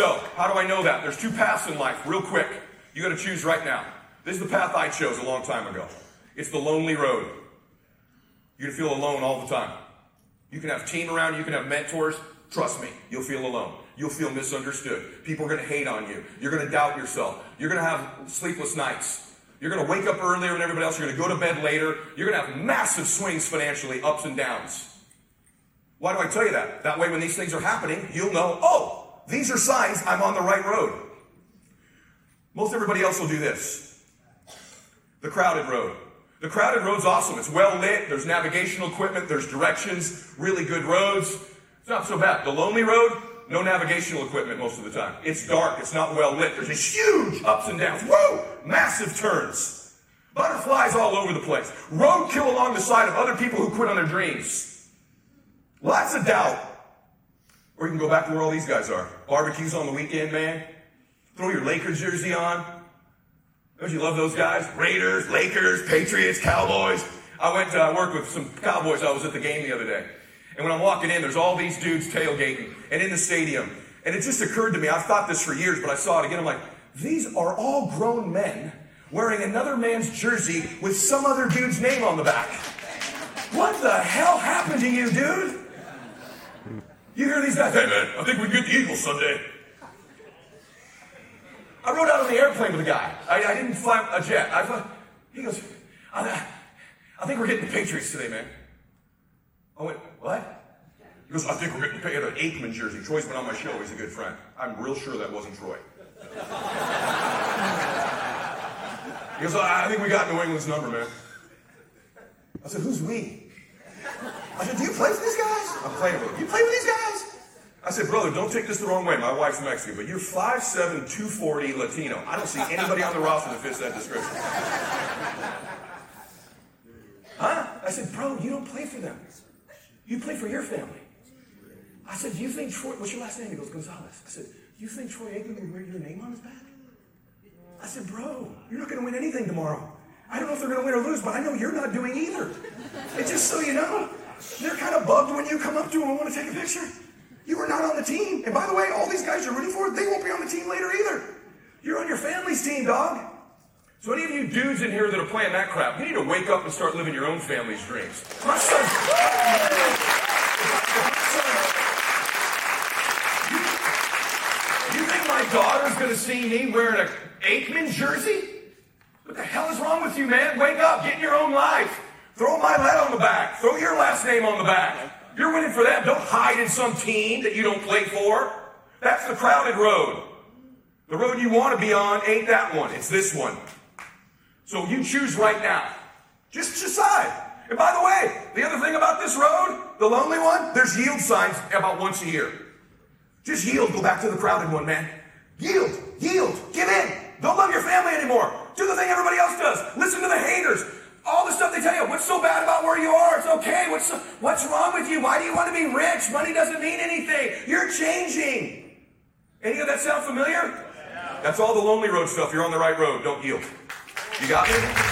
so how do I know that? There's two paths in life, real quick. You got to choose right now. This is the path I chose a long time ago. It's the lonely road. You're going to feel alone all the time. You can have team around you, can have mentors. Trust me, you'll feel alone. You'll feel misunderstood. People are going to hate on you. You're going to doubt yourself. You're going to have sleepless nights. You're going to wake up earlier than everybody else. You're going to go to bed later. You're going to have massive swings financially, ups and downs. Why do I tell you that? That way, when these things are happening, you'll know, oh, these are signs I'm on the right road. Most everybody else will do this. The crowded road. The crowded road's awesome. It's well lit. There's navigational equipment. There's directions. Really good roads. It's not so bad. The lonely road, no navigational equipment most of the time. It's dark. It's not well lit. There's these huge ups and downs. Whoa! Massive turns. Butterflies all over the place. Roadkill along the side of other people who quit on their dreams. Lots of doubt. Or you can go back to where all these guys are. Barbecues on the weekend, man. Throw your Lakers jersey on. Don't you love those guys? Raiders, Lakers, Patriots, Cowboys. I went to uh, work with some Cowboys. I was at the game the other day. And when I'm walking in, there's all these dudes tailgating and in the stadium. And it just occurred to me, I've thought this for years, but I saw it again. I'm like, these are all grown men wearing another man's jersey with some other dude's name on the back. What the hell happened to you, dude? You hear these guys, hey man, I think we can get the Eagles Sunday. I rode out on the airplane with a guy. I, I didn't fly a jet. I fly, he goes, I, I think we're getting the Patriots today, man. I went, what? He goes, I think we're getting paid an Aikman jersey. Troy's been on my show. He's a good friend. I'm real sure that wasn't Troy. he goes, I think we got New England's number, man. I said, who's we? I said, do you play for guys? I'm playing with. You play with these guys? I said, brother, don't take this the wrong way. My wife's Mexican, but you're 5'7", 240 Latino. I don't see anybody on the roster that fits that description. Huh? I said, bro, you don't play for them. You play for your family. I said, do you think Troy, what's your last name? He goes, Gonzalez. I said, do you think Troy Aikman would wear your name on his back? I said, bro, you're not going to win anything tomorrow. I don't know if they're going to win or lose, but I know you're not doing either. And just so you know, you come up to them and want to take a picture. You are not on the team. And by the way, all these guys you're rooting for, they won't be on the team later either. You're on your family's team, dog. So any of you dudes in here that are playing that crap, you need to wake up and start living your own family's dreams. My son, you, you think my daughter's going to see me wearing a Aikman jersey? What the hell is wrong with you, man? Wake up, get in your own life. Throw Mylett on the back. Throw your last name on the back. You're winning for them. Don't hide in some team that you don't play for. That's the crowded road. The road you want to be on ain't that one. It's this one. So you choose right now. Just decide. And by the way, the other thing about this road, the lonely one, there's yield signs about once a year. Just yield. Go back to the crowded one, man. Yield. Yield. Give in. Don't love your family anymore. Do the thing everybody else does. Listen to the haters. All the stuff they tell you. What's so bad about where you are? It's okay. What's so, what's wrong with you? Why do you want to be rich? Money doesn't mean anything. You're changing. Any of that sound familiar? That's all the lonely road stuff. You're on the right road. Don't yield. You got me?